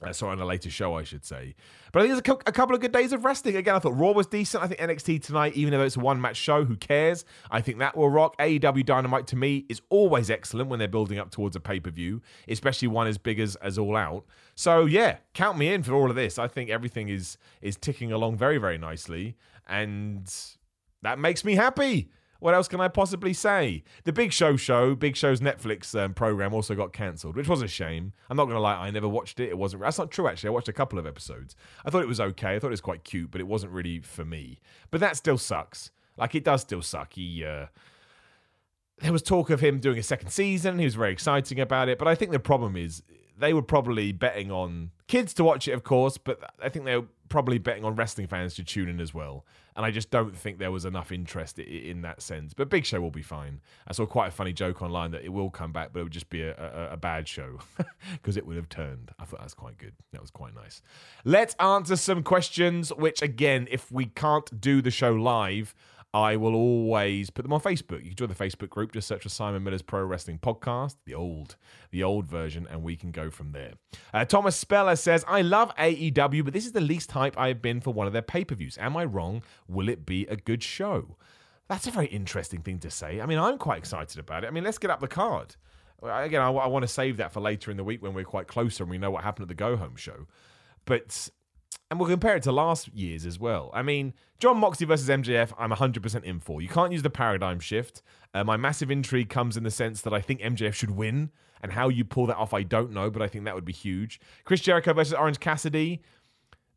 Uh, sorry, on a later show, I should say. But I think there's a, co- a, couple of good days of resting. Again, I thought Raw was decent. I think NXT tonight, even though it's a one match show, who cares? I think that will rock. AEW Dynamite to me is always excellent when they're building up towards a pay per view, especially one as big as, as All Out. So yeah, count me in for all of this. I think everything is is ticking along very very nicely, and that makes me happy. What else can I possibly say? The Big Show show, Big Show's Netflix um, program, also got cancelled, which was a shame. I'm not going to lie, I never watched it. It wasn't. That's not true, actually. I watched a couple of episodes. I thought it was okay. I thought it was quite cute, but it wasn't really for me. But that still sucks. Like, it does still suck. He. Uh, there was talk of him doing a second season. He was very exciting about it. But I think the problem is they were probably betting on kids to watch it, of course, but I think they were probably betting on wrestling fans to tune in as well. And I just don't think there was enough interest in that sense. But Big Show will be fine. I saw quite a funny joke online that it will come back, but it would just be a, a, a bad show (laughs) because it would have turned. I thought that was quite good. That was quite nice. Let's answer some questions, which, again, if we can't do the show live, I will always put them on Facebook. You can join the Facebook group. Just search for Simon Miller's Pro Wrestling Podcast, the old, the old version, and we can go from there. Uh, Thomas Speller says, "I love AEW, but this is the least hype I've been for one of their pay-per-views. Am I wrong? Will it be a good show?" That's a very interesting thing to say. I mean, I'm quite excited about it. I mean, let's get up the card. Again, I, I want to save that for later in the week when we're quite closer and we know what happened at the Go Home show. But and we'll compare it to last year's as well. I mean, Jon Moxley versus MJF, I'm 100% in for. You can't use the paradigm shift. Uh, my massive intrigue comes in the sense that I think MJF should win, and how you pull that off, I don't know, but I think that would be huge. Chris Jericho versus Orange Cassidy.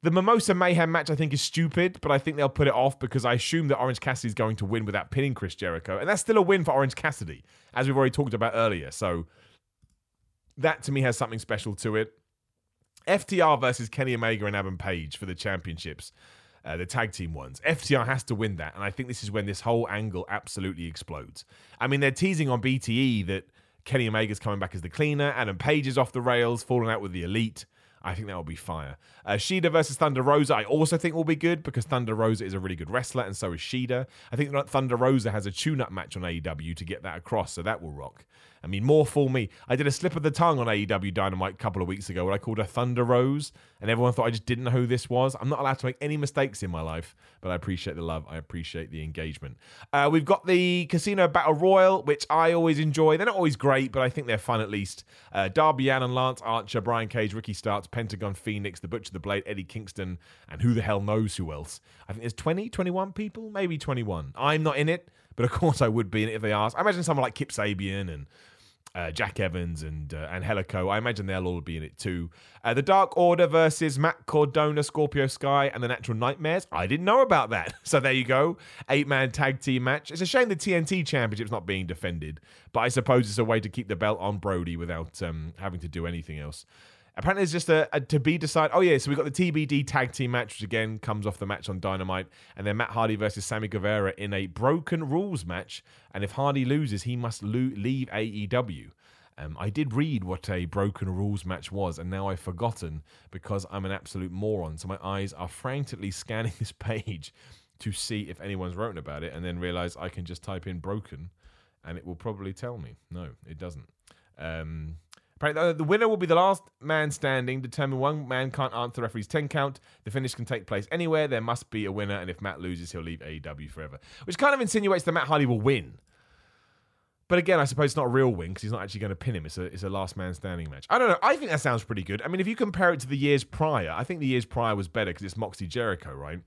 The Mimosa Mayhem match, I think, is stupid, but I think they'll put it off because I assume that Orange Cassidy is going to win without pinning Chris Jericho, and that's still a win for Orange Cassidy, as we've already talked about earlier. So that to me has something special to it. FTR versus Kenny Omega and Adam Page for the championships, uh, the tag team ones. FTR has to win that, and I think this is when this whole angle absolutely explodes. I mean, they're teasing on BTE that Kenny Omega's coming back as the cleaner, Adam Page is off the rails, falling out with the elite. I think that will be fire. Uh, versus Thunder Rosa, I also think will be good because Thunder Rosa is a really good wrestler, and so is Shida. I think Thunder Rosa has a tune up match on AEW to get that across, so that will rock. I mean, more fool me. I did a slip of the tongue on AEW Dynamite a couple of weeks ago where I called her Thunder Rose, and everyone thought I just didn't know who this was. I'm not allowed to make any mistakes in my life, but I appreciate the love. I appreciate the engagement. Uh, we've got the Casino Battle Royal, which I always enjoy. They're not always great, but I think they're fun at least. Uh, Darby Allin, Lance Archer, Brian Cage, Ricky Starks, Pentagon Phoenix, The Butcher, The Blade, Eddie Kingston, and who the hell knows who else. I think there's 20, 21 people, maybe 21. I'm not in it but of (laughs) course I would be in it if they asked. I imagine someone like Kip Sabian and uh, Jack Evans and uh, and Angelico. I imagine they'll all be in it too. Uh, the Dark Order versus Matt Cardona, Scorpio Sky, and the Natural Nightmares. I didn't know about that. (laughs) So there you go. Eight man tag team match. It's a shame the TNT Championship's not being defended, but I suppose it's a way to keep the belt on Brody without um, having to do anything else. Apparently, it's just a, a, to be decided. Oh yeah, so we got the TBD tag team match, which again comes off the match on Dynamite, and then Matt Hardy versus Sammy Guevara in a broken rules match. And if Hardy loses, he must lo- leave AEW. Um, I did read what a broken rules match was, and now I've forgotten because I'm an absolute moron. So my eyes are frantically scanning (laughs) this page to see if anyone's written about it, and then realize I can just type in broken, and it will probably tell me. No, it doesn't. Um, the winner will be the last man standing. Determine one man can't answer the referee's 10 count. The finish can take place anywhere. There must be a winner, and if Matt loses, he'll leave AEW forever. Which kind of insinuates that Matt Hardy will win. But again, I suppose it's not a real win because he's not actually going to pin him. It's a, it's a last man standing match. I don't know. I think that sounds pretty good. I mean, if you compare it to the years prior, I think the years prior was better because it's Moxley Jericho, right?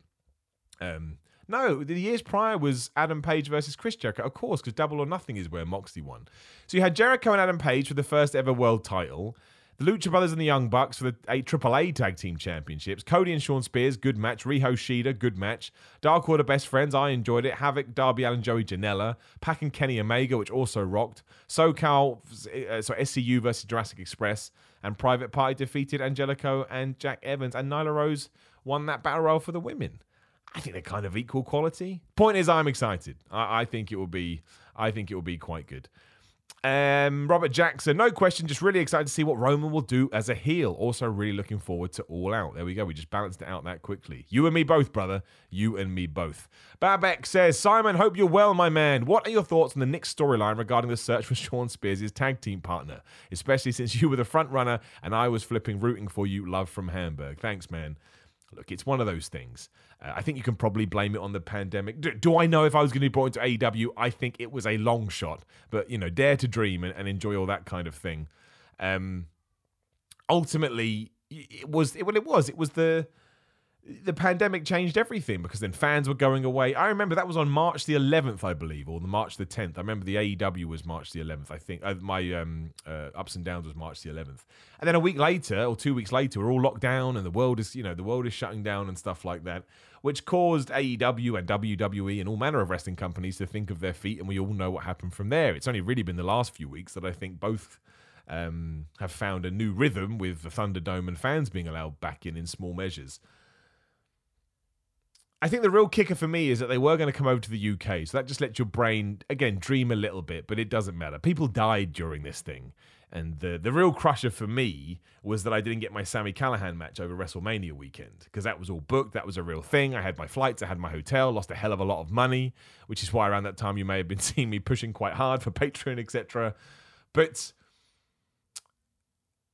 Um, no, the years prior was Adam Page versus Chris Jericho, of course, because Double or Nothing is where Moxley won. So you had Jericho and Adam Page for the first ever world title. The Lucha Brothers and the Young Bucks for the AAA Tag Team Championships. Cody and Shawn Spears, good match. Riho Shida, good match. Dark Order Best Friends, I enjoyed it. Havoc, Darby Allin, Joey Janela. Pac and Kenny Omega, which also rocked. SoCal, uh, so SCU versus Jurassic Express. And Private Party defeated Angelico and Jack Evans. And Nyla Rose won that battle royal for the women. I think they're kind of equal quality. Point is, I'm excited. I, I think it will be. I think it will be quite good. Um, Robert Jackson, no question, just really excited to see what Roman will do as a heel. Also, really looking forward to All Out. There we go. We just balanced it out that quickly. You and me both, brother. You and me both. Babek says, Simon, hope you're well, my man. What are your thoughts on the Nick storyline regarding the search for (laughs) Shawn Spears' tag team partner, especially since you were the front runner and I was flipping rooting for you? Love from Hamburg. Thanks, man. Look, it's one of those things. Uh, I think you can probably blame it on the pandemic. Do, do I know if I was going to be brought into AEW? I think it was a long shot, but you know, dare to dream and, and enjoy all that kind of thing. Um, ultimately, it was it, well, it was it was the the pandemic changed everything because then fans were going away. I remember that was on March the 11th, I believe, or the March the 10th. I remember the AEW was March the 11th. I think uh, my um, uh, ups and downs was March the 11th, and then a week later or two weeks later, we're all locked down and the world is you know the world is shutting down and stuff like that, which caused AEW and WWE and all manner of wrestling companies to think of their feet, and we all know what happened from there. It's only really been the last few weeks that I think both. Um, have found a new rhythm with the Thunderdome and fans being allowed back in in small measures. I think the real kicker for me is that they were going to come over to the UK. So that just lets your brain, again, dream a little bit, but it doesn't matter. People died during this thing. And the, the real crusher for me was that I didn't get my Sammy Callahan match over WrestleMania weekend because that was all booked. That was a real thing. I had my flights, I had my hotel, lost a hell of a lot of money, which is why around that time you may have been (laughs) seeing me pushing quite hard for Patreon, etc. But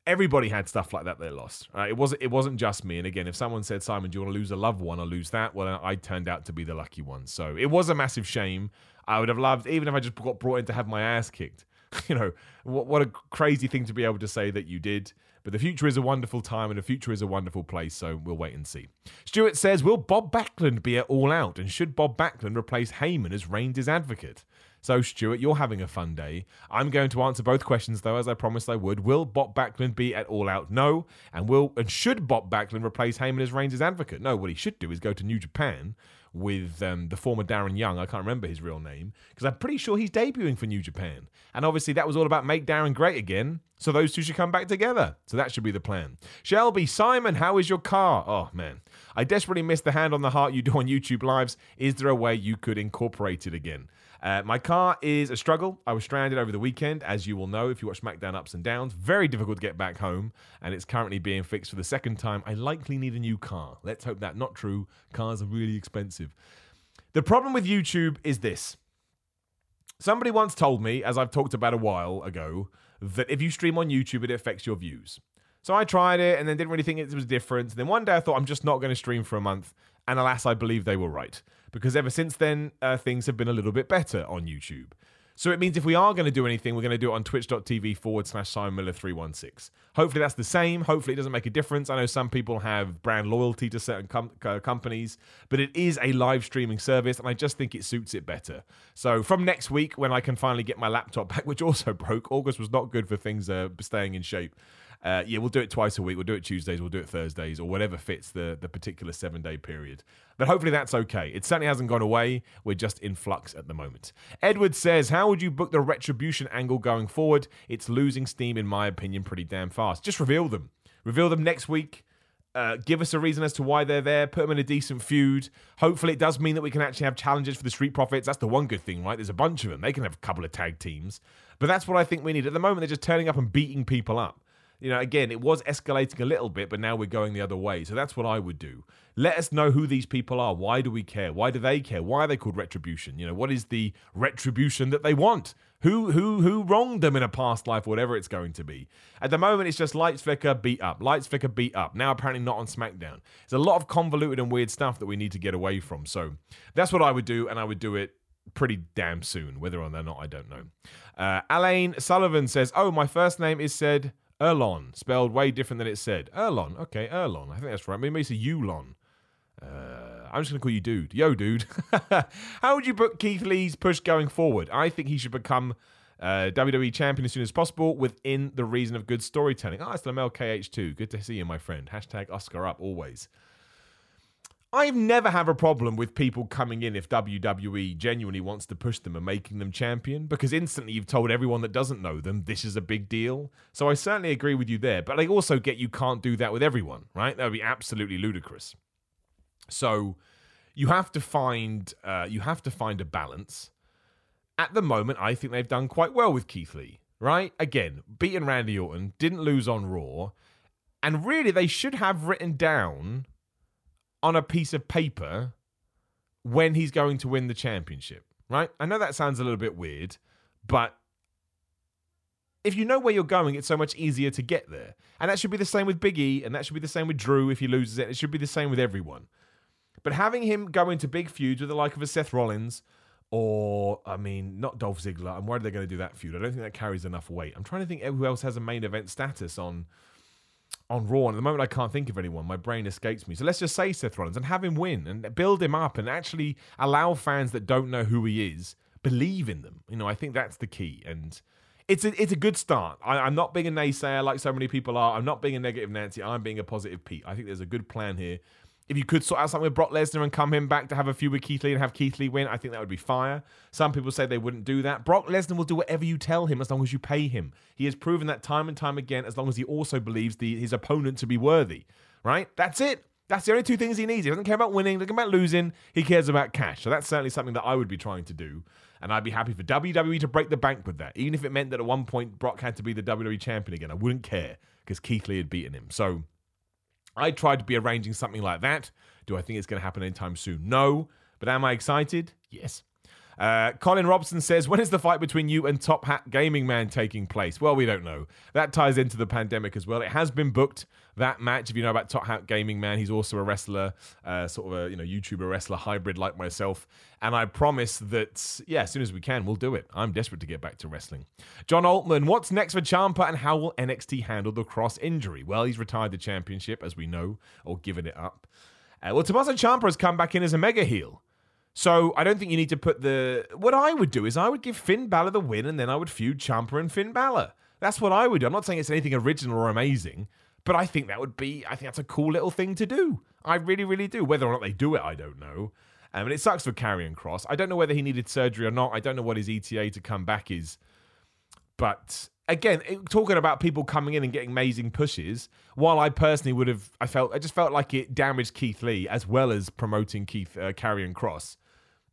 everybody had stuff like that they lost. Right? It wasn't it wasn't just me. And again, if someone said, Simon, do you want to lose a loved one or lose that? Well, I turned out to be the lucky one. So it was a massive shame. I would have loved, even if I just got brought in to have my ass kicked. (laughs) you know, what, what a crazy thing to be able to say that you did. But the future is a wonderful time and the future is a wonderful place, so we'll wait and see. Stuart says, Will Bob Backlund be at All Out? And should Bob Backlund replace Heyman as Reigns' advocate? So, Stuart, you're having a fun day. I'm going to answer both questions, though, as I promised I would. Will Bob Backlund be at All Out? No. And will and should Bob Backlund replace Heyman as Reigns' advocate? No. What he should do is go to New Japan with um, the former Darren Young. I can't remember his real name because I'm pretty sure he's debuting for New Japan. And obviously, that was all about make Darren great again. So those two should come back together. So that should be the plan. Shelby, Simon, how is your car? Oh, man. I desperately miss the hand on the heart you do on YouTube Lives. Is there a way you could incorporate it again? Uh, my car is a struggle. I was stranded over the weekend, as you will know if you watch SmackDown Ups and Downs. Very difficult to get back home, and it's currently being fixed for the second time. I likely need a new car. Let's hope that's not true. Cars are really expensive. The problem with YouTube is this. Somebody once told me, as I've talked about a while ago, that if you stream on YouTube, it affects your views. So I tried it and then didn't really think it was different. And then one day I thought I'm just not going to stream for a month. And alas, I believe they were right because ever since then, uh, things have been a little bit better on YouTube. So it means if we are going to do anything, we're going to do it on twitch.tv forward slash Simon Miller 316. Hopefully that's the same. Hopefully it doesn't make a difference. I know some people have brand loyalty to certain com- uh, companies, but it is a live streaming service and I just think it suits it better. So from next week, when I can finally get my laptop back, (laughs) which also broke, August was not good for things uh, staying in shape. Uh, yeah, we'll do it twice a week. We'll do it Tuesdays, we'll do it Thursdays, or whatever fits the, the particular seven day period. But hopefully that's okay. It certainly hasn't gone away. We're just in flux at the moment. Edward says, How would you book the retribution angle going forward? It's losing steam, in my opinion, pretty damn fast. Just reveal them. Reveal them next week. Uh, give us a reason as to why they're there. Put them in a decent feud. Hopefully, it does mean that we can actually have challenges for the Street Profits. That's the one good thing, right? There's a bunch of them. They can have a couple of tag teams. But that's what I think we need. At the moment, they're just turning up and beating people up you know, again, it was escalating a little bit, but now we're going the other way. So that's what I would do. Let us know who these people are. Why do we care? Why do they care? Why are they called retribution? You know, what is the retribution that they want? Who who who wronged them in a past life, whatever it's going to be. At the moment, it's just lights flicker, beat up, lights flicker, beat up. Now apparently not on SmackDown. There's a lot of convoluted and weird stuff that we need to get away from. So that's what I would do, and I would do it pretty damn soon. Whether or not I don't know. Uh, Alain Sullivan says, "Oh, my first name is said." Erlon, spelled way different than it said. Erlon, okay, Erlon. I think that's right. Maybe it's a Ulon. Uh, I'm just going to call you dude. Yo, dude. (laughs) How would you book Keith Lee's push going forward? I think he should become uh, WWE champion as soon as possible within the reason of good storytelling. Ah, oh, it's Lamel KH2. Good to see you, my friend. Hashtag Oscar up always. I've never have a problem with people coming in if WWE genuinely wants to push them and making them champion because instantly you've told everyone that doesn't know them this is a big deal. So I certainly agree with you there, but I also get you can't do that with everyone, right? That would be absolutely ludicrous. So you have to find uh, you have to find a balance. At the moment, I think they've done quite well with Keith Lee, right? Again, beating Randy Orton, didn't lose on Raw, and really they should have written down on a piece of paper when he's going to win the championship, right? I know that sounds a little bit weird, but if you know where you're going, it's so much easier to get there. And that should be the same with Big E, and that should be the same with Drew if he loses it. It should be the same with everyone. But having him go into big feuds with the like of a Seth Rollins, or I mean, not Dolph Ziggler. I'm worried they're going to do that feud. I don't think that carries enough weight. I'm trying to think who else has a main event status on on Raw. And at the moment, I can't think of anyone. My brain escapes me. So let's just say Seth Rollins and have him win and build him up and actually allow fans that don't know who he is believe in them. You know, I think that's the key. And it's a, it's a good start. I, am not being a naysayer like so many people are. I'm not being a negative Nancy. I'm being a positive Pete. I think there's a good plan here. If you could sort out something with Brock Lesnar and come him back to have a feud with Keith Lee and have Keith Lee win, I think that would be fire. Some people say they wouldn't do that. Brock Lesnar will do whatever you tell him as long as you pay him. He has proven that time and time again, as long as he also believes the, his opponent to be worthy. Right? That's it. That's the only two things he needs. He doesn't care about winning, he doesn't care about losing. He cares about cash. So that's certainly something that I would be trying to do. And I'd be happy for WWE to break the bank with that. Even if it meant that at one point Brock had to be the WWE champion again, I wouldn't care because Keith Lee had beaten him. So I tried to be arranging something like that. Do I think it's going to happen anytime soon? No. But am I excited? Yes. Uh, Colin Robson says, When is the fight between you and Top Hat Gaming Man taking place? Well, we don't know. That ties into the pandemic as well. It has been booked, that match. If you know about Top Hat Gaming Man, he's also a wrestler, uh, sort of a you know YouTuber wrestler hybrid like myself. And I promise that, yeah, as soon as we can, we'll do it. I'm desperate to get back to wrestling. John Altman, what's next for Ciampa and how will NXT handle the Kross injury? Well, he's retired the championship, as we know, or given it up. Uh, well, Tommaso Ciampa has come back in as a mega heel. So I don't think you need to put the. What I would do is I would give Finn Balor the win, and then I would feud Ciampa and Finn Balor. That's what I would do. I'm not saying it's anything original or amazing, but I think that would be. I think that's a cool little thing to do. I really, really do. Whether or not they do it, I don't know. Um, and it sucks for Karrion Kross. I don't know whether he needed surgery or not. I don't know what his ETA to come back is. But again, talking about people coming in and getting amazing pushes, while I personally would have, I felt, I just felt like it damaged Keith Lee as well as promoting Keith uh, Kross.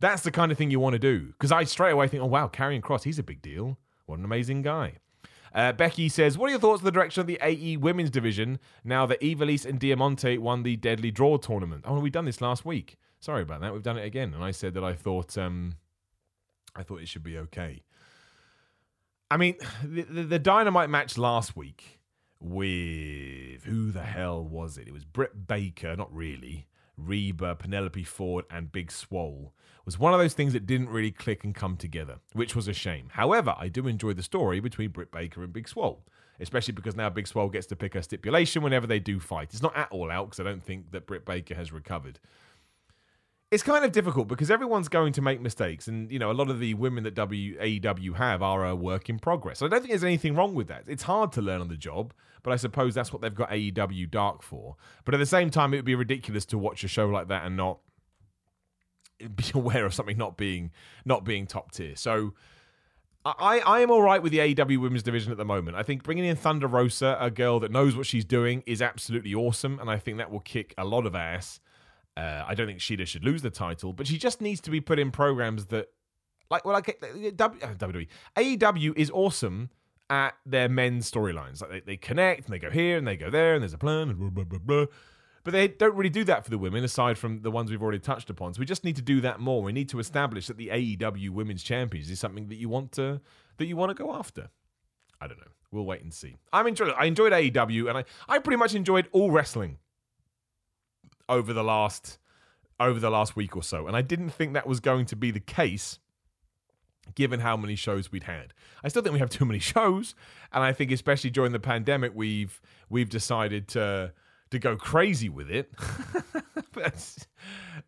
That's the kind of thing you want to do because I straight away think, oh wow, Karrion Kross, he's a big deal. What an amazing guy. Uh, Becky says, What are your thoughts on the direction of the AE women's division now that Ivelisse and Diamante won the Deadly Draw tournament? Oh, we've done this last week. Sorry about that. We've done it again. And I said that I thought um, I thought it should be okay. I mean, (sighs) the, the, the Dynamite match last week with who the hell was it? It was Britt Baker, not really. Reba, Penelope Ford, and Big Swole was one of those things that didn't really click and come together, which was a shame. However, I do enjoy the story between Britt Baker and Big Swole, especially because now Big Swole gets to pick a stipulation whenever they do fight. It's not at all out because I don't think that Britt Baker has recovered. It's kind of difficult because everyone's going to make mistakes, and you know a lot of the women that w, AEW have are a work in progress. I don't think there's anything wrong with that. It's hard to learn on the job, but I suppose that's what they've got AEW Dark for. But at the same time, it would be ridiculous to watch a show like that and not (laughs) be aware of something not being not being top tier. So I, I am all right with the AEW women's division at the moment. I think bringing in Thunder Rosa, a girl that knows what she's doing, is absolutely awesome, and I think that will kick a lot of ass. Uh, I don't think Shida should lose the title, but she just needs to be put in programs that, like, well, like WWE, AEW is awesome at their men's storylines. Like they, they connect and they go here and they go there and there's a plan and blah blah blah blah. But they don't really do that for the women, aside from the ones we've already touched upon. So we just need to do that more. We need to establish that the AEW Women's Champions is something that you want to that you want to go after. I don't know. We'll wait and see. I'm enjoying. I enjoyed AEW, and I I pretty much enjoyed all wrestling over the last over the last week or so, and I didn't think that was going to be the case given how many shows we'd had. I still think we have too many (laughs) shows, and I think especially during the pandemic we've we've decided to to go crazy with it. (laughs) but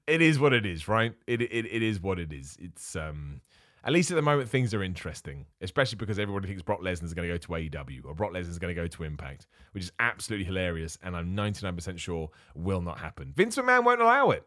it is what it is, right? It, it it is what it is. It's um at least at the moment things are interesting, especially because everybody thinks Brock Lesnar is going to go to AEW or Brock Lesnar is going to go to Impact, which is absolutely hilarious, and I'm 99% sure will not happen. Vince McMahon won't allow it.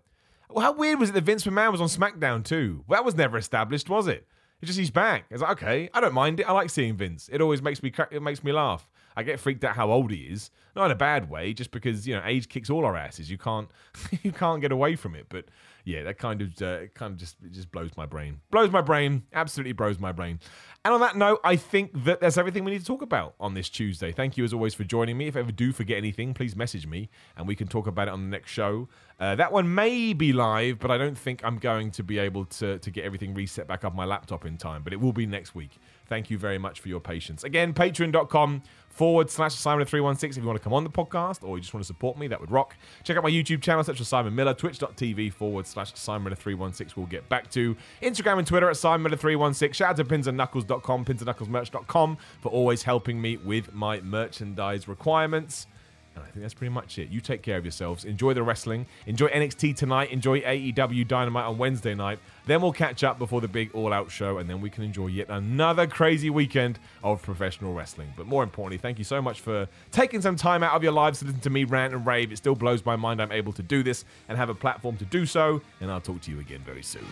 Well, how weird was it that Vince McMahon was on SmackDown too? Well, that was never established, was it? It's just he's back. It's like okay, I don't mind it. I like seeing Vince. It always makes me it makes me laugh. I get freaked out how old he is, not in a bad way, just because you know age kicks all our asses. You can't (laughs) you can't get away from it. But yeah, that kind of uh, kind of just just blows my brain. Blows my brain. Absolutely blows my brain. And on that note, I think that that's everything we need to talk about on this Tuesday. Thank you as always for joining me. If I ever do forget anything, please message me and we can talk about it on the next show. Uh, that one may be live, but I don't think I'm going to be able to to get everything reset back up my laptop in time. But it will be next week. Thank you very much for your patience. Again, patreon.com forward slash Simon316 if you want to come on the podcast or you just want to support me, that would rock. Check out my YouTube channel, such as Simon Miller, twitch.tv forward slash Simon316 we'll get back to. Instagram and Twitter at Simon Miller316. Shout out to pinsandknuckles.com, pinsandknucklesmerch.com for always helping me with my merchandise requirements. And I think that's pretty much it. You take care of yourselves. Enjoy the wrestling. Enjoy NXT tonight. Enjoy AEW Dynamite on Wednesday night. Then we'll catch up before the big all out show, and then we can enjoy yet another crazy weekend of professional wrestling. But more importantly, thank you so much for taking some time out of your lives to listen to me rant and rave. It still blows my mind I'm able to do this and have a platform to do so. And I'll talk to you again very soon.